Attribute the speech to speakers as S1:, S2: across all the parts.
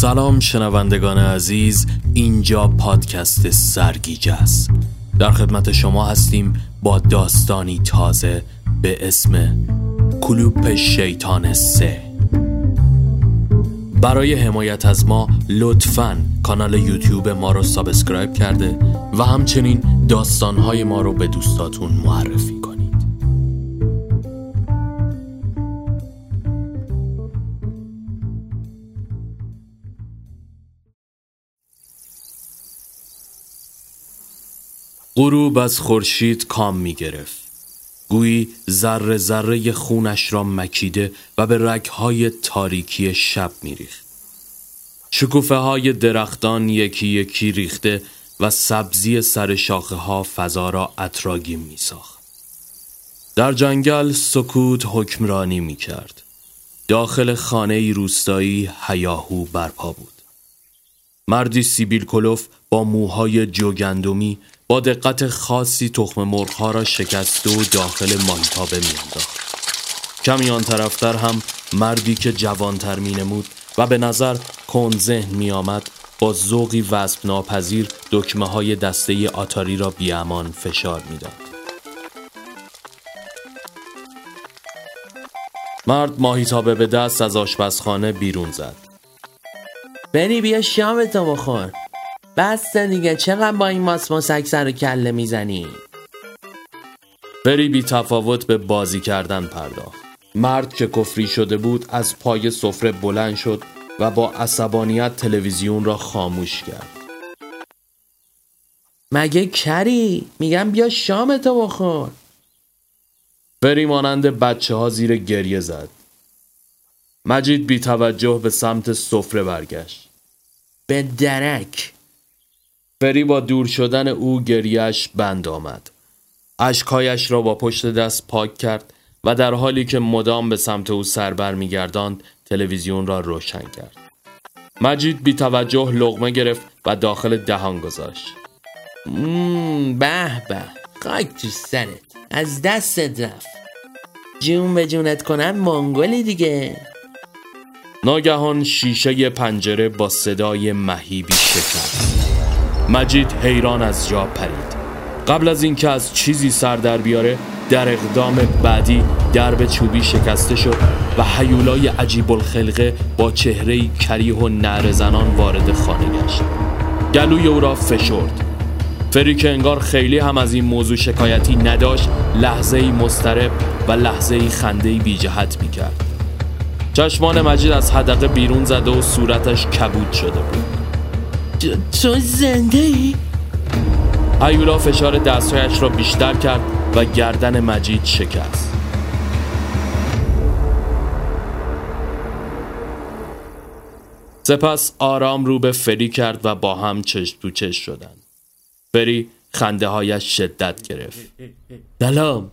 S1: سلام شنوندگان عزیز اینجا پادکست سرگیجه است. در خدمت شما هستیم با داستانی تازه به اسم کلوپ شیطان سه. برای حمایت از ما لطفا کانال یوتیوب ما رو subscribe کرده و همچنین داستانهای ما رو به دوستاتون معرفی کنید. غروب از خورشید کام می گرفت. گویی ذره ذره خونش را مکیده و به رگهای تاریکی شب می ریخت. شکوفه های درختان یکی یکی ریخته و سبزی سر شاخه ها فضا را اطراگیم می ساخت. در جنگل سکوت حکمرانی می کرد. داخل خانه روستایی هیاهو برپا بود. مردی سیبیل کلوف با موهای جوگندمی با دقت خاصی تخم مرغها را شکسته و داخل ماهیتابه میانداخت کمی آن طرفتر هم مردی که جوانتر می نمود و به نظر کن ذهن می آمد با ذوقی وزب ناپذیر دکمه های دسته آتاری را بیامان فشار می‌داد. مرد ماهیتابه به دست از آشپزخانه بیرون زد.
S2: بری بیا شامتو بخور بس دیگه چقدر با این ماس مسک سر و کله می‌زنی؟
S1: بری بی تفاوت به بازی کردن پرداخت. مرد که کفری شده بود از پای سفره بلند شد و با عصبانیت تلویزیون را خاموش کرد.
S2: مگه کری؟ میگم بیا شامتو بخور.
S1: بری مانند بچه ها زیر گریه زد. مجید بی توجه به سمت سفره برگشت.
S2: به درک.
S1: فری با دور شدن او گریش بند آمد. اشکایش را با پشت دست پاک کرد و در حالی که مدام به سمت او سربر میگرداند تلویزیون را روشن کرد. مجید بی توجه لغمه گرفت و داخل دهان گذاشت.
S2: به به خاک تو سرت از دستت رفت جون به جونت کنم منگولی دیگه
S1: ناگهان شیشه پنجره با صدای مهیبی شکست مجید حیران از جا پرید. قبل از اینکه از چیزی سر در بیاره در اقدام بعدی درب چوبی شکسته شد و حیولای عجیب الخلقه با چهره کریه و نعر زنان وارد خانه گشت. گلوی او را فشرد. فری که انگار خیلی هم از این موضوع شکایتی نداشت لحظه مسترب و لحظه ای خنده ای بی جهت می کرد چشمان مجید از حدقه بیرون زده و صورتش کبود شده بود.
S2: تو زنده ای؟
S1: ایولا فشار دستهایش را بیشتر کرد و گردن مجید شکست. سپس آرام رو به فری کرد و با هم چشم تو چشم شدند فری خنده هایش شدت گرفت.
S2: سلام.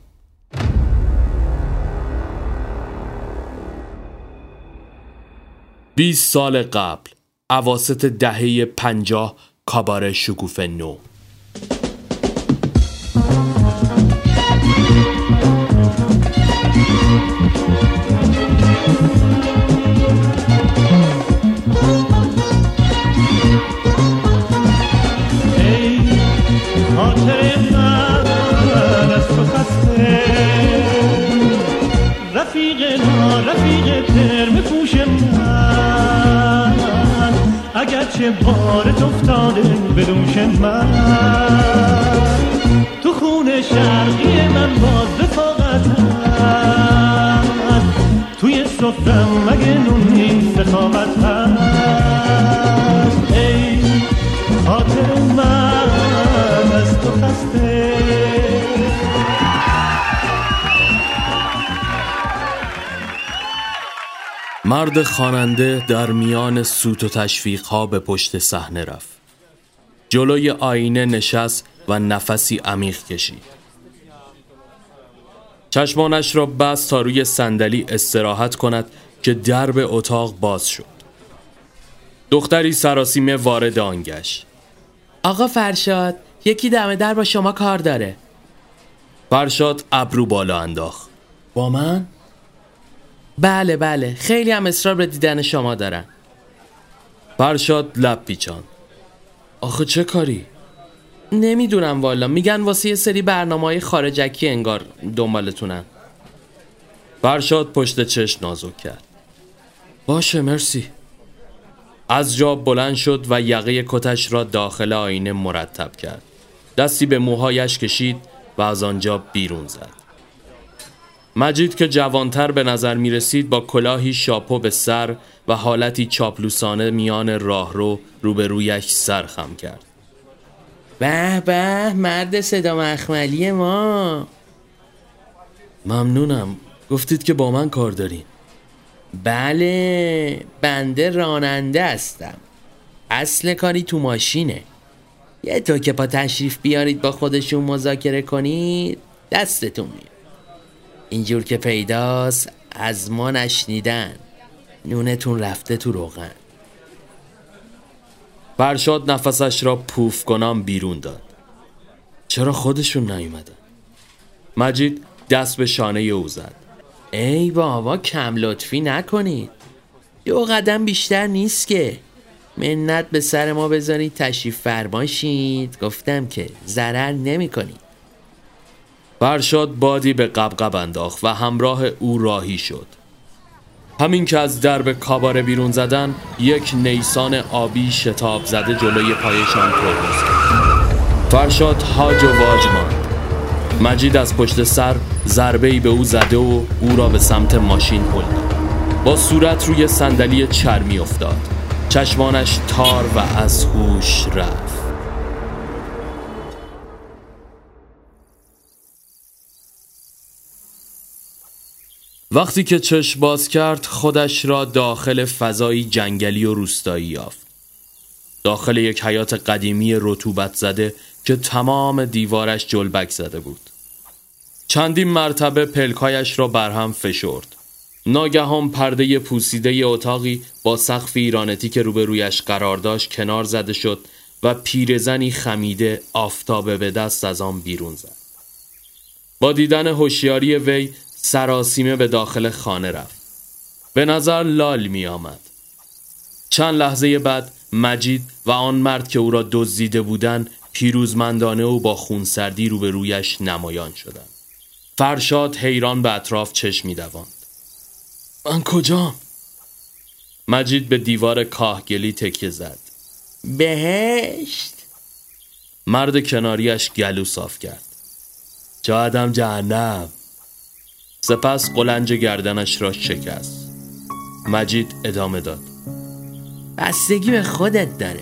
S1: بیست سال قبل عواست دهه پنجاه کاباره شکوف نو.
S3: رفیق رفیق اگرچه بارت افتاده به دوش من. تو خون شرقی من باز رفاقت هست. توی سفرم مگه نون نیست سخاوت هست. ای خاطر من از تو خسته
S1: مرد خواننده در میان سوت و تشویق ها به پشت صحنه رفت. جلوی آینه نشست و نفسی عمیق کشید. چشمانش را بست تا روی صندلی استراحت کند که درب اتاق باز شد. دختری سراسیمه وارد آن گشت.
S2: آقا فرشاد یکی دم در با شما کار داره.
S1: فرشاد ابرو بالا انداخت.
S2: با من؟ بله بله. خیلی هم اصرار به دیدن شما دارن
S1: فرشاد لب پیچان آخه چه کاری؟
S2: نمی‌دونم والا. میگن واسه یه سری برنامه های خارجکی انگار دنبالتونن.
S1: فرشاد پشت چش نازک کرد. باشه مرسی. از جا بلند شد و یقه کتش را داخل آینه مرتب کرد. دستی به موهایش کشید و از آنجا بیرون زد. مجید که جوانتر به نظر می رسید با کلاهی شاپو به سر و حالتی چاپلوسانه میان راهرو روبرویش سر خم کرد.
S2: به به مرد صدا مخملی ما.
S1: ممنونم. گفتید که با من کار دارین.
S2: بله بنده راننده هستم. اصل کاری تو ماشینه. یه تو که با تشریف بیارید با خودشون مذاکره کنید دستتون میاد. اینجور که پیداست از ما نشنیدن. نونتون رفته تو روغن.
S1: فرشاد نفسش را پوف کنم بیرون داد. چرا خودشون نیومدن؟ مجید دست به شانه او زد.
S2: ای بابا کم لطفی نکنید. دو قدم بیشتر نیست که. منت به سر ما بذارید تشریف فرماشید گفتم که ضرر نمی کنید
S1: فرشاد بادی به قبقب انداخت و همراه او راهی شد. همین که از درب کاباره بیرون زدن یک نیسان آبی شتاب زده جلوی پایشان ترمز کرد فرشاد هاج و واج ماند. مجید از پشت سر ضربه ای به او زده و او را به سمت ماشین هل داد. با صورت روی صندلی چرمی افتاد. چشمانش تار و از هوش رفت. وقتی که چشم باز کرد خودش را داخل فضایی جنگلی و روستایی یافت. داخل یک حیات قدیمی رطوبت زده که تمام دیوارش جلبک زده بود. چندین مرتبه پلکایش را برهم فشرد. ناگهان پرده پوسیده اتاقی با سقف ایرانتی که روبرویش قرار داشت کنار زده شد و پیرزنی خمیده آفتابه به دست از آن بیرون زد. با دیدن هوشیاری وی سراسیمه به داخل خانه رفت. به نظر لال می آمد. چند لحظه بعد مجید و آن مرد که او را دزدیده بودند پیروزمندانه و با خونسردی روبرویش نمایان شدند. فرشاد حیران به اطراف چشم می دواند. من کجام؟ مجید به دیوار کاهگلی تکیه زد.
S2: بهشت؟
S1: مرد کناریش گلو صاف کرد. جادم جهنم. سپس قلنج گردنش را شکست. مجید ادامه داد.
S2: بستگی به خودت داره.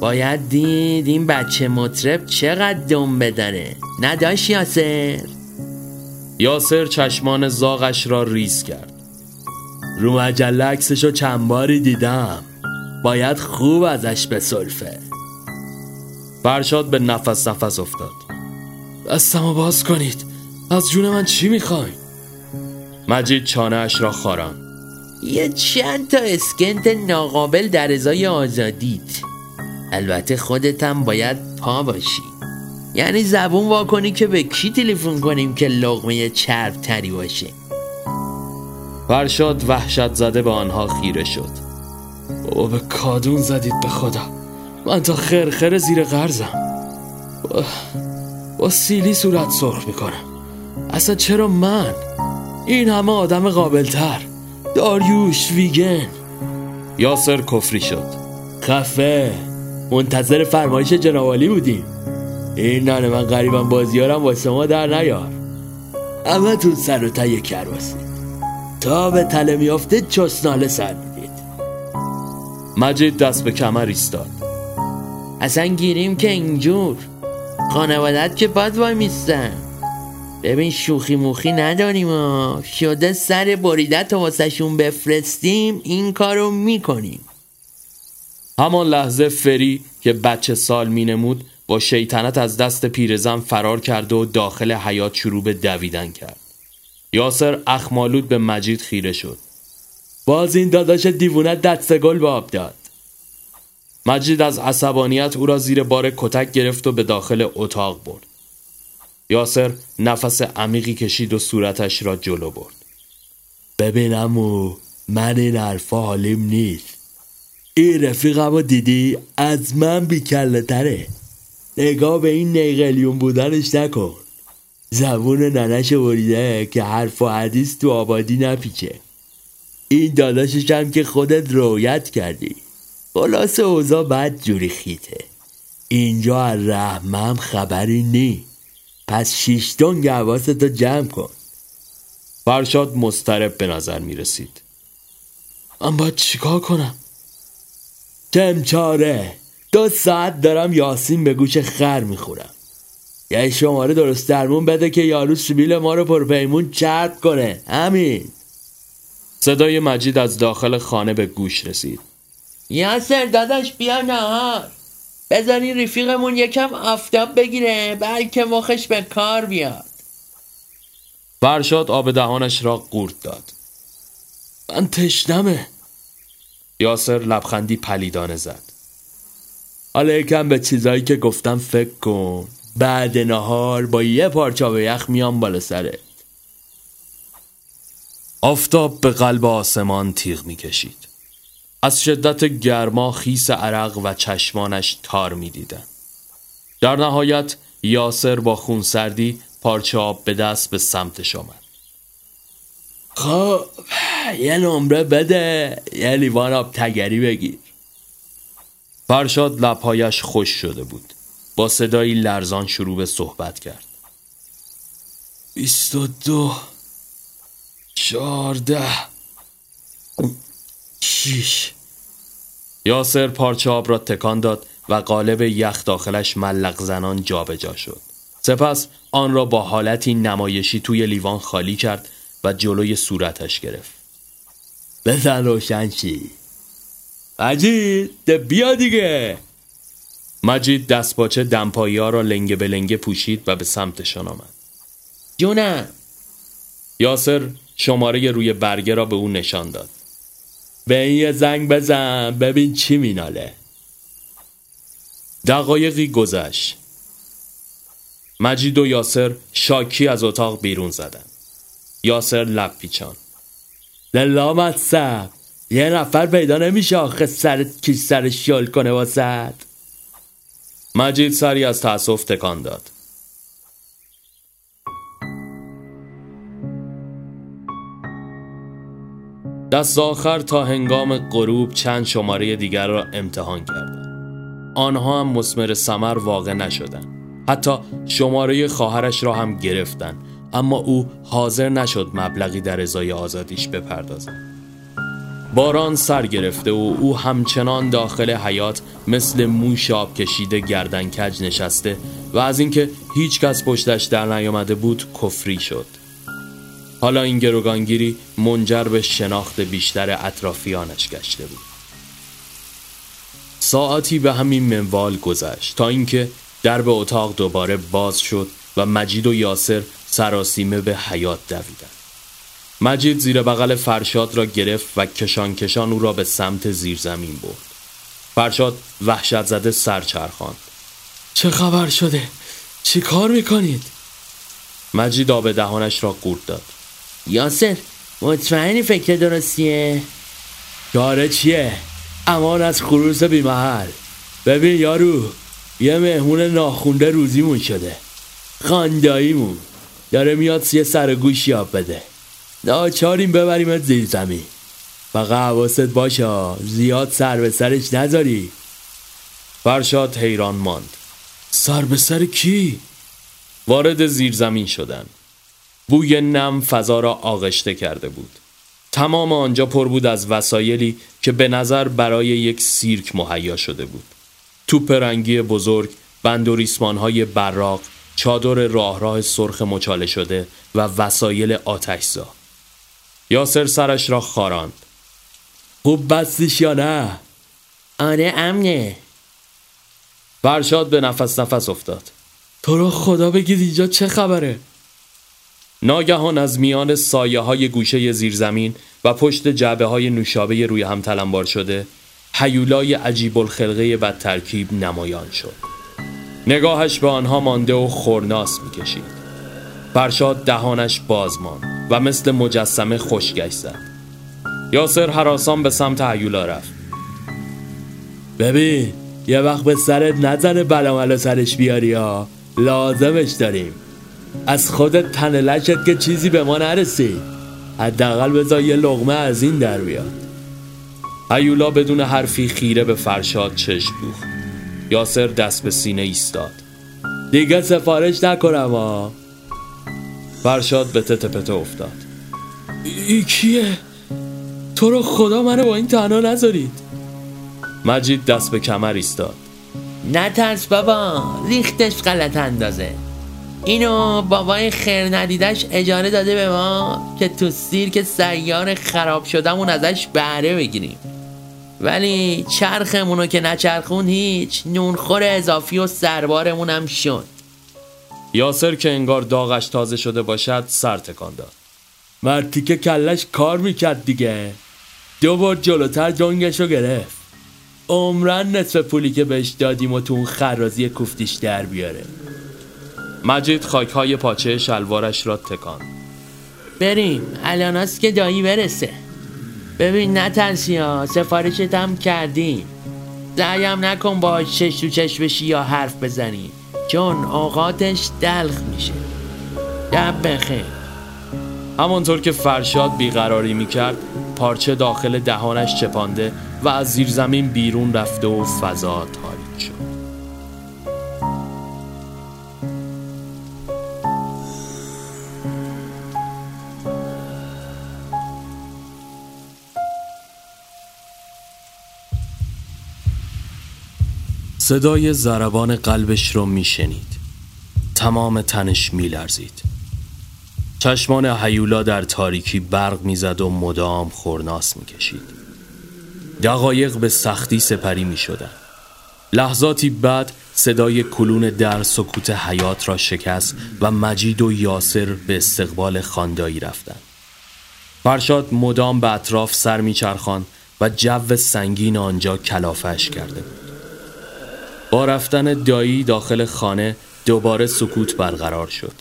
S2: باید دید این بچه مطرب چقدر دم بداره نداشت یاسر؟
S1: یاسر چشمان زاغش را ریز کرد. رو مجله عکسشو چند باری دیدم. باید خوب ازش بسلفه. فرشاد به نفس نفس افتاد. دستمو باز کنید. از جون من چی می‌خواین؟ مجید چانهاش را خاران.
S2: یه چند تا اسکنت ناقابل در ازای آزادیت. البته خودتم باید پا باشی. یعنی زبون واکنی که به کی تلفن کنیم که لغمه چرب تری باشه.
S1: فرشاد وحشت زده به آنها خیره شد. بابا به کادون زدید به خدا. من تا خرخر زیر با, با سیلی صورت سرخ می‌کنم. اصلا چرا من؟ این همه آدم قابلتر. داریوش ویگن. یاسر کفری شد. خفه. منتظر فرمایش جنابالی بودیم. این نان من قریبم بازیارم واسه ما در نیار. اما تو سر و تایه کرواسید تا به تله میافته چسناله سر می‌دید. مجید دست به کمر ایستاد.
S2: اصلا گیریم که اینجور. خانوادت که باد وای میستن. ببین شوخی موخی نداریم ها. شده سر بریدت و واسهشون بفرستیم این کارو می‌کنیم.
S1: همان لحظه فری که بچه سال مینمود با شیطنت از دست پیرزن فرار کرد و داخل حیات شروع به دویدن کرد. یاسر اخمالود به مجید خیره شد. باز این داداش دیوونت دست گل به آب داد. مجید از عصبانیت او را زیر بار کتک گرفت و به داخل اتاق برد. یاسر نفس عمیقی کشید و صورتش را جلو برد. ببینم و من این حرفا حالیم نیست.
S4: این رفیقم دیدی؟ از من بیکله تره. نگاه به این نیقلیون بودنش نکن. زبون ننش بریده که حرف و حدیث تو آبادی نپیچه. این داداشش هم که خودت رویت کردی. خلاص اوضاع بد جوری خیته. اینجا از رحمم خبری نی پس شیشتون گواستو جمع کن.
S1: فرشاد مسترب به نظر می رسید
S4: من باید چیکار کنم؟ چاره دو ساعت دارم یاسین به گوش خر می‌خورم. یه شماره درست درمون بده که یارو سبیل ما رو پرپیمون چرد کنه. همین.
S1: صدای مجید از داخل خانه به گوش رسید.
S2: یاسر داداش بیا نهار. بذاری رفیقمون یکم آفتاب بگیره بلکه مخش به کار بیاد.
S1: فرشاد آب دهانش را قورت داد.
S4: من تشنمه.
S1: یاسر لبخندی پلیدانه زد.
S4: حالا یکم به چیزایی که گفتم فکر کن. بعد نهار با یه پارچه به یخ میام بالا سرت.
S1: آفتاب به قلب آسمان تیغ می‌کشید. از شدت گرما خیس عرق و چشمانش تار می‌دیدن در نهایت یاسر با خونسردی پارچه آب به دست به سمتش آمد.
S4: خب یه نمره بده یه لیوان آب تگری بگیر.
S1: فرشاد لبهایش خوش شده بود. با صدایی لرزان شروع به صحبت کرد.
S4: بیست و دو چارده شیش.
S1: یاسر پارچه آب را تکان داد و قالب یخ داخلش ملق زنان جابجا شد. سپس آن را با حالتی نمایشی توی لیوان خالی کرد و جلوی صورتش گرفت.
S4: بزن روشن چی مجید بیا دیگه.
S1: مجید دستپاچه دمپایی ها را لنگه به لنگه پوشید و به سمتشان آمد.
S2: جونم.
S1: یاسر شماره روی برگه را به او نشان داد.
S4: به این یه زنگ بزن ببین چی میناله.
S1: دقایقی گذشت. مجید و یاسر شاکی از اتاق بیرون زدن. یاسر لب پیچان.
S4: لامت سب یه نفر پیدا نمیشه آخه سرت کی سر شل کنه واسد.
S1: مجید سری از تأسف تکان داد. دست آخر تا هنگام غروب چند شماره دیگر را امتحان کردند. آنها هم مسمر سمر واقع نشدند. حتی شماره خواهرش را هم گرفتن اما او حاضر نشد مبلغی در ازای آزادیش بپردازد. باران سر گرفته و او همچنان داخل حیات مثل موش آب کشیده گردن کج نشسته و از اینکه هیچ کس پشتش در نیامده بود کفری شد. حالا این گروگانگیری منجر به شناخت بیشتر اطرافیانش گشته بود. ساعتی به همین منوال گذشت تا اینکه درب اتاق دوباره باز شد و مجید و یاسر سراسیمه به حیات دویدند. مجید زیر بغل فرشاد را گرفت و کشان کشان او را به سمت زیرزمین برد. فرشاد وحشت زده سر چرخاند.
S4: چه خبر شده؟ چی کار می‌کنید؟
S1: مجید آب دهانش را قورت داد.
S2: یاسر مطمئنی فکر درستیه؟
S4: کاره چیه؟ امان از خروس بیمحل. ببین یارو یه مهمون ناخونده روزیمون شده. خانداییمون. داره میاد سی سر گوش یاب بده. ناچاریم ببریمت زیر زمین. فقط حواست باشه زیاد سر به سرش نذاری.
S1: فرشاد حیران ماند.
S4: سر به سر کی؟
S1: وارد زیرزمین شدند بوی نم فضا را آغشته کرده بود. تمام آنجا پر بود از وسایلی که به نظر برای یک سیرک مهیا شده بود. توپ رنگی بزرگ بند و ریسمانهای براق چادر راه راه سرخ مچاله شده و وسایل آتشزا. یاسر سرش را خاراند.
S4: خوب بستیش یا نه؟
S2: آره امنه.
S1: فرشاد به نفس نفس افتاد.
S4: تو را خدا بگید اینجا چه خبره؟
S1: ناگهان از میان سایه های گوشه زیرزمین و پشت جعبه های نوشابه روی هم تلمبار شده حیولای عجیب الخلقه بد ترکیب نمایان شد. نگاهش به آنها مانده و خورناس می‌کشید. فرشاد دهانش باز ماند و مثل مجسمه خوشگشت زد. یاسر حراسان به سمت حیولا رفت.
S4: ببین یه وقت به سرت نزنه بلاملو سرش بیاری ها. لازمش داریم. از خودت تن که چیزی به ما نرسید حداقل بذار یه لغمه از این در بیاد.
S1: ایولا بدون حرفی خیره به فرشاد چشم دوخت. یاسر دست به سینه ایستاد.
S4: دیگه سفارش نکنم ها
S1: فرشاد به تته افتاد.
S4: ای کیه؟ تو رو خدا منو با این تنها نذارید.
S1: مجید دست به کمر ایستاد.
S2: نترس بابا ریختش غلط اندازه. اینو بابای خیر ندیدش اجاره داده به ما که تو سیر سیار خراب شدهمون ازش بهره بگیریم. ولی چرخمونو که نچرخون هیچ نونخور اضافی و سربارمون هم شد.
S1: یاسر که انگار داغش تازه شده باشد سر تکان داد.
S4: مرتی که کلش کار می‌کرد دیگه. دو بار جلوتر جنگشو گرفت. عمرن نصف پولی که بهش دادیم و تو اون خرازی کوفتیش در بیاره.
S1: مجید خاکهای پاچه شلوارش را تکان.
S2: بریم. الان که دایی برسه. ببین نترسی ها. سفارشت هم کردیم. سعیم نکن با چش تو چش بشی یا حرف بزنی. چون اوقاتش دلخ میشه. دب بخیر.
S1: همانطور که فرشاد بیقراری می‌کرد پارچه داخل دهانش چپانده و از زیر زمین بیرون رفته و فضا تاریک شد. صدای زربان قلبش رو میشنید تمام تنش میلرزید چشمان حیولا در تاریکی برق می‌زد و مدام خورناس می‌کشید دقایق به سختی سپری می‌شدن لحظاتی بعد صدای کلون در سکوت حیات را شکست و مجید و یاسر به استقبال خاندایی رفتند. فرشاد مدام به اطراف سر میچرخان و جو سنگین آنجا کلافش کرده بود. با رفتن دایی داخل خانه دوباره سکوت برقرار شد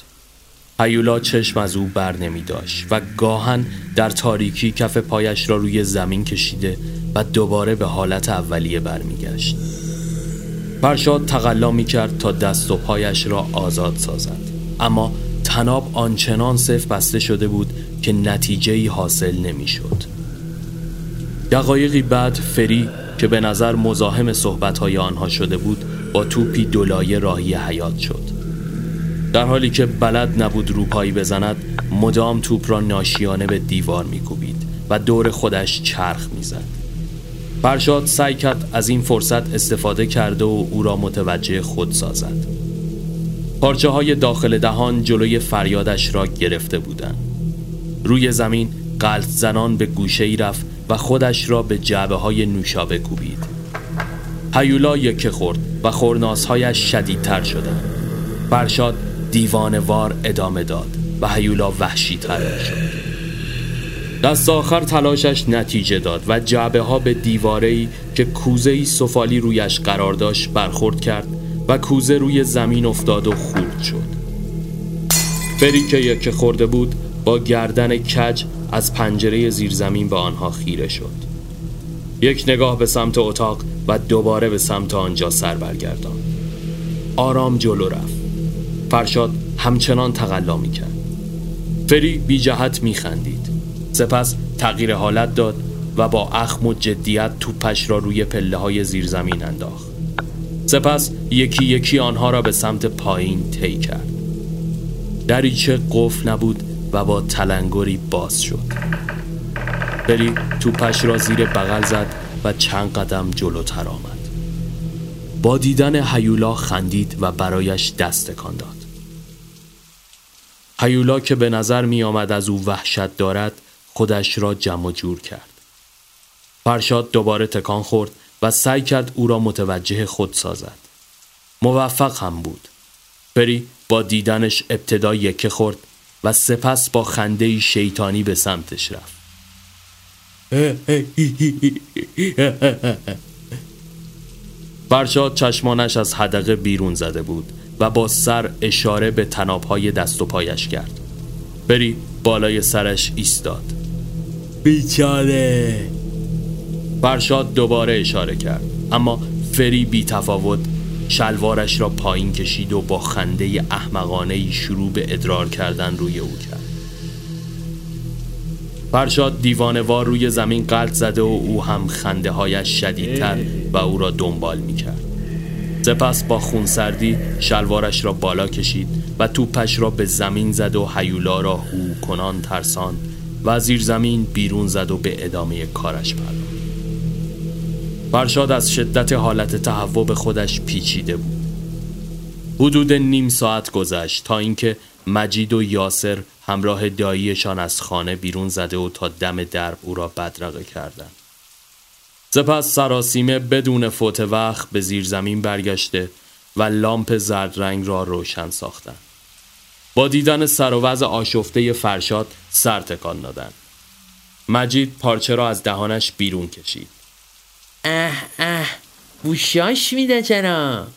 S1: هیولا چشم از او بر نمی داشت و گاهن در تاریکی کف پایش را روی زمین کشیده و دوباره به حالت اولیه برمیگشت. فرشاد تقلا می کرد تا دست و پایش را آزاد سازد اما تناب آنچنان صف بسته شده بود که نتیجه حاصل نمی شد. دقایقی بعد فری که به نظر مزاحم صحبتهای آنها شده بود با توپی دولایه راهی حیات شد. در حالی که بلد نبود روپایی بزند مدام توپ را ناشیانه به دیوار میکوبید و دور خودش چرخ می‌زد. فرشاد سعی کرد از این فرصت استفاده کرده و او را متوجه خود سازد. پارچه های داخل دهان جلوی فریادش را گرفته بودند. روی زمین قلط زنان به گوشه ای رفت و خودش را به جعبه های نوشابه کوبید. هیولا یکه خورد و خورناسهایش شدیدتر شدند. فرشاد دیوانوار ادامه داد و هیولا وحشی تر شد دست آخر تلاشش نتیجه داد و جعبه ها به دیواره که کوزه ای سفالی رویش قرار داشت برخورد کرد و کوزه روی زمین افتاد و خورد شد. فری که یکه خورده بود با گردن کج از پنجره زیرزمین به آنها خیره شد. یک نگاه به سمت اتاق و دوباره به سمت آنجا سر برگردان آرام جلو رفت. فرشاد همچنان تقلا می کرد فری بی جهت می خندید سپس تغییر حالت داد و با اخم و جدیت توپش را روی پله های زیرزمین انداخت. سپس یکی یکی آنها را به سمت پایین طی کرد. دریچه قفل نبود و با تلنگری باز شد. فری توپش را زیر بغل زد و چند قدم جلوتر آمد. با دیدن هیولا خندید و برایش دست تکان داد. هیولا که به نظر می آمد از او وحشت دارد خودش را جمع جور کرد. فرشاد دوباره تکان خورد و سعی کرد او را متوجه خود سازد. موفق هم بود. فری با دیدنش ابتدا یکه خورد و سپس با خنده شیطانی به سمتش رفت. فرشاد چشمانش از حدقه بیرون زده بود و با سر اشاره به تنابهای دست و پایش کرد. بری بالای سرش ایستاد.
S4: بیچاره.
S1: فرشاد دوباره اشاره کرد اما فری بی تفاوت شلوارش را پایین کشید و با خنده احمقانه شروع به ادرار کردن روی او کرد. فرشاد دیوانوار روی زمین قلط زده و او هم خنده هایش شدیدتر و او را دنبال می کرد سپس با خونسردی شلوارش را بالا کشید و توپش را به زمین زد و حیولا را هو کنان ترسان و زیر زمین بیرون زد و به ادامه کارش پرداخت. فرشاد از شدت حالت تهوع به خودش پیچیده بود حدود نیم ساعت گذشت تا اینکه مجید و یاسر همراه داییشان از خانه بیرون زده و تا دم درب او را بدرقه کردند. سپس سراسیمه بدون فوت وقت به زیر زمین برگشته و لامپ زرد رنگ را روشن ساختند. با دیدن سر و وضع آشفته فرشاد سر تکان دادند. مجید پارچه را از دهانش بیرون کشید.
S2: اه اه. بوشاش میده چرا؟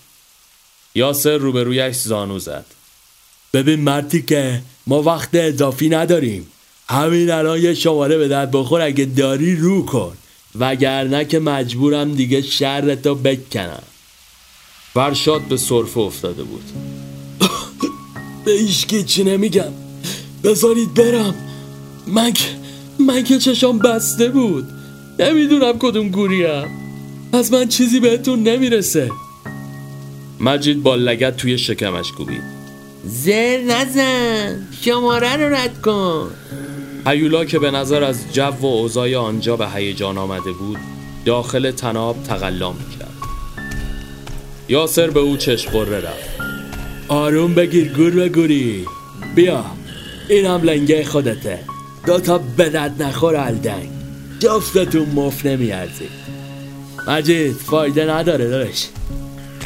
S1: یاسر روبرویش زانو زد.
S4: ببین مرتی که ما وقت اضافی نداریم. همین الان یه شماره به درد بخور اگه داری رو کن. وگرنه که مجبورم دیگه شرتو بکنم.
S1: فرشاد به صرفه افتاده بود.
S4: به ایشکی چی نمیگم. بذارید برم. من که من که چشام بسته بود. نمی‌دونم کدوم گوریم از من چیزی بهتون نمی‌رسه.
S1: مجید با لگت توی شکمش کوبید.
S2: زر نزن. شماره رو رد کن.
S1: هیولا که به نظر از جو و اوضاع آنجا به هیجان آمده بود داخل تناب تقلا کرد. یاسر به او چشم قره رفت.
S4: آروم بگیر گور به گوری. بیا اینم لنگه خودته. دو تا بدت نخور الدنگ. جفتتون مف نمیارزی مجید فایده نداره دارش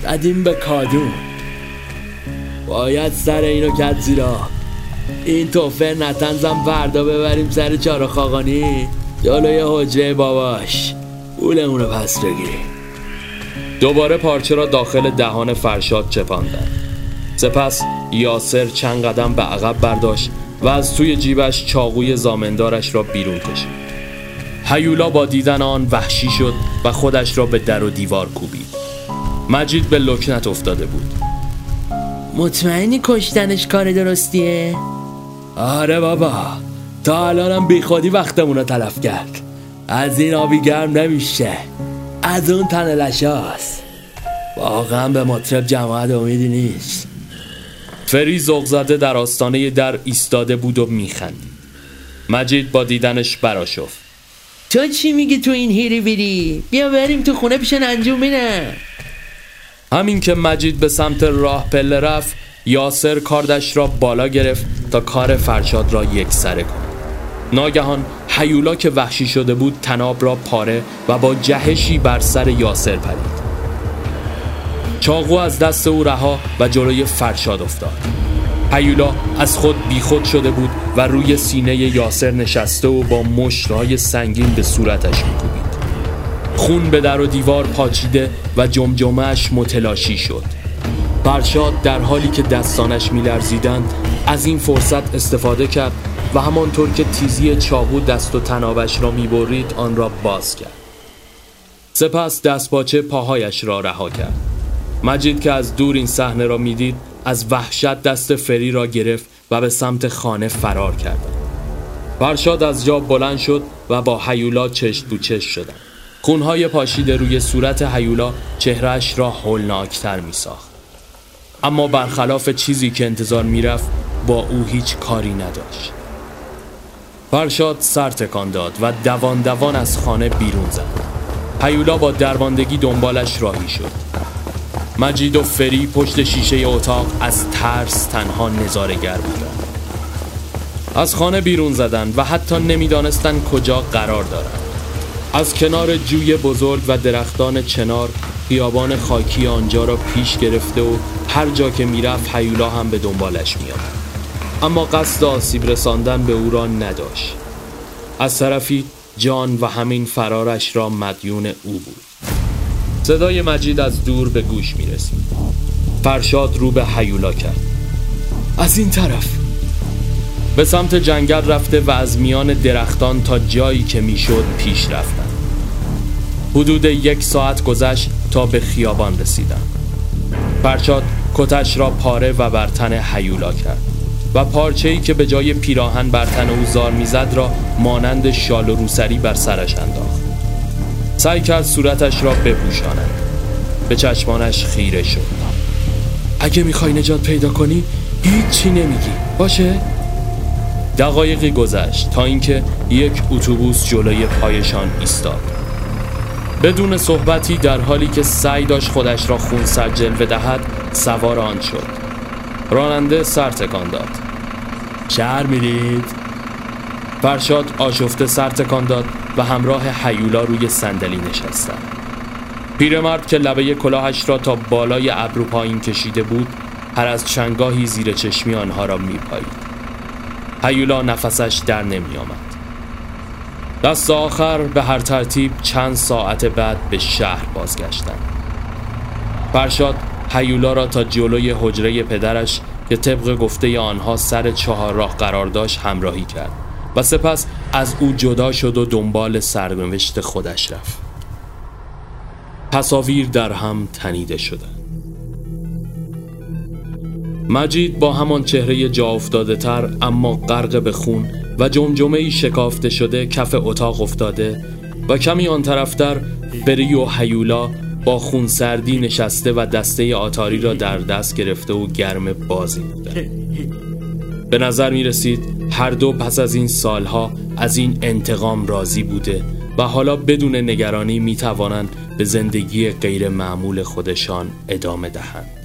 S4: قدیم به کادون باید سر اینو کت زیرا. این توفه نتنزم فردا ببریم سر چارا خاقانی. جلوی حجره باباش. پول اونو پس بگیریم.
S1: دوباره پارچه را داخل دهان فرشاد چپاندند سپس یاسر چند قدم به عقب برداشت و از توی جیبش چاقوی زامندارش را بیرون کشید. هیولا با دیدن آن وحشی شد و خودش را به در و دیوار کوبید. مجید به لکنت افتاده بود.
S2: مطمئنی کشتنش کار درستیه؟
S4: آره بابا. تا الانم بی خودی وقتمون رو تلف کرد. از این آبی گرم نمیشه. از اون تن لشاست واقعا به مطرب جماعت امیدی نیست.
S1: فری زغ زده در آستانه در ایستاده بود و میخندید. مجید با دیدنش براشفت.
S2: تو چی میگی تو این هیری ویری؟ بیا بریم تو خونه پیش ننجوم بینم
S1: همین که مجید به سمت راه پله رفت یاسر کاردش را بالا گرفت تا کار فرشاد را یک سره کند. ناگهان حیولا که وحشی شده بود تناب را پاره و با جهشی بر سر یاسر پرید. چاقو از دست او رها و جلوی فرشاد افتاد. حیولا از خود بیخود شده بود و روی سینه یاسر نشسته و با مشتهای سنگین به صورتش میکوبید. خون به در و دیوار پاچیده و جمجمهش متلاشی شد. فرشاد در حالی که دستانش میلرزیدند از این فرصت استفاده کرد و همانطور که تیزی چاقو دست و تنابش را می‌برید آن را باز کرد. سپس دستپاچه پاهایش را رها کرد. مجید که از دور این صحنه را می‌دید از وحشت دست فری را گرفت و به سمت خانه فرار کرد. فرشاد از جا بلند شد و با حیولا چشت بو چشت شدند. خونهای پاشیده روی صورت هیولا چهرهش را هولناکتر می ساخت. اما برخلاف چیزی که انتظار می‌رفت با او هیچ کاری نداشت. فرشاد سر تکان داد و دوان دوان از خانه بیرون زد. هیولا با درباندگی دنبالش راهی شد. مجید و فری پشت شیشه اتاق از ترس تنها نظارگر بودند. از خانه بیرون زدند و حتی نمی‌دانستند کجا قرار دارند. از کنار جوی بزرگ و درختان چنار خیابان خاکی آنجا را پیش گرفته و هر جا که می‌رفت حیولا هم به دنبالش میاد اما قصد آسیب رساندن به او را نداشت. از طرفی جان و همین فرارش را مدیون او بود. صدای مجید از دور به گوش می رسید فرشاد رو به حیولا کرد.
S4: از این طرف.
S1: به سمت جنگل رفته و از میان درختان تا جایی که می‌شد پیش رفتن حدود یک ساعت گذشت تا به خیابان رسیدم فرشاد کتش را پاره و بر تن حیولا کرد و پارچه ای که به جای پیراهن بر تن او زار می‌زد را مانند شال و روسری بر سرش انداخت. سعی کرد صورتش را بپوشاند. به چشمانش خیره شد. اگه می‌خوای نجات پیدا کنی هیچی نمیگی. باشه؟ دقایقی گذشت تا اینکه یک اتوبوس جلوی پایشان ایستاد. بدون صحبتی در حالی که سعی داشت خودش را خونسر جلوه دهد سوار آن شد. راننده سر تکان داد.
S4: شهر میرید؟
S1: فرشاد آشفته سر تکان داد. و همراه حیولا روی صندلی نشستند. پیرمرد که لبه کلاهش را تا بالای ابرو پایین کشیده بود هر از چنگاهی زیر چشمی آنها را میپایید. حیولا نفسش در نمی آمد دست آخر به هر ترتیب چند ساعت بعد به شهر بازگشتند. فرشاد حیولا را تا جلوی حجره پدرش که طبق گفته آنها سر چهار راه قرار داشت همراهی کرد و سپس از او جدا شد و دنبال سرنوشت خودش رفت. تصاویر در هم تنیده شده مجید با همان چهره جا افتاده تر اما غرق به خون و جمجمه شکافته شده کف اتاق افتاده و کمی آن طرفتر بری و حیولا با خون سردی نشسته و دسته آتاری را در دست گرفته و گرم بازی بوده به نظر می رسید هر دو پس از این سالها از این انتقام راضی بوده و حالا بدون نگرانی می توانند به زندگی غیر معمول خودشان ادامه دهند.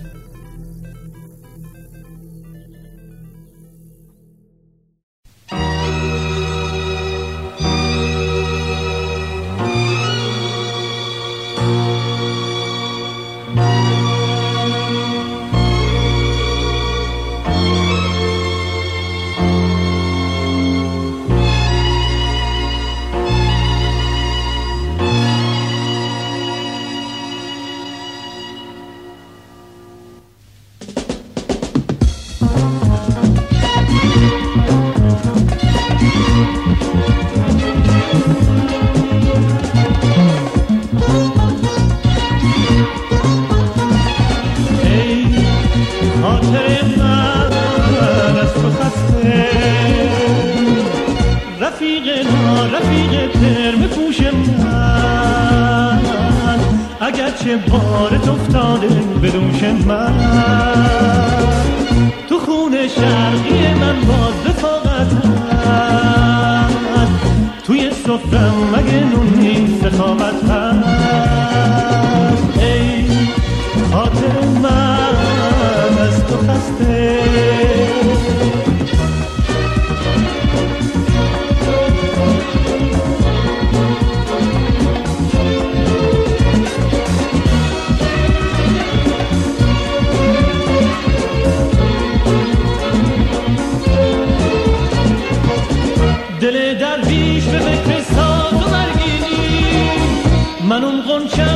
S3: من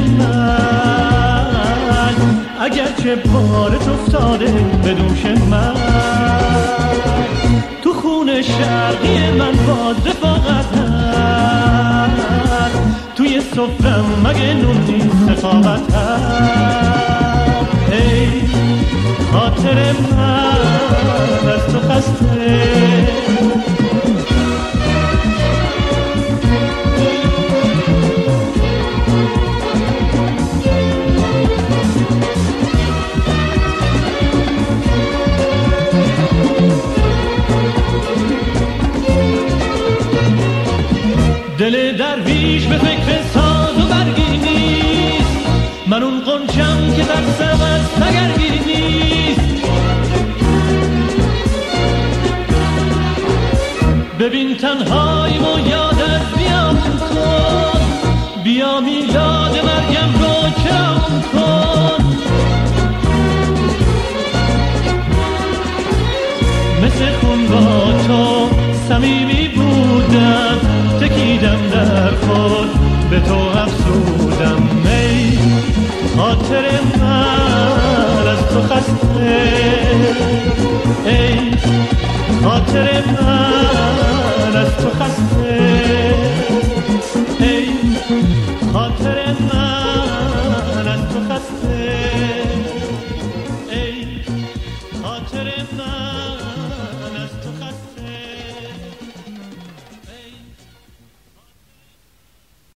S3: پوش من اگرچه بارت افتاده به دوش من. تو خون شرقی من باز رفاقت هست. توی سفرم مگه نون نیست سخاوت هست. ای خاطر من از تو خسته. پیش به فکر ساز و برگی نیست. من اون قنچم که ترسم از تگرگی نیست. ببین تنهایی و یادت بیام کن. بیامی بودم تکیدم در خود. به تو افسودم ای خاطر من از تو خسته. ای خاطر من از تو خسته.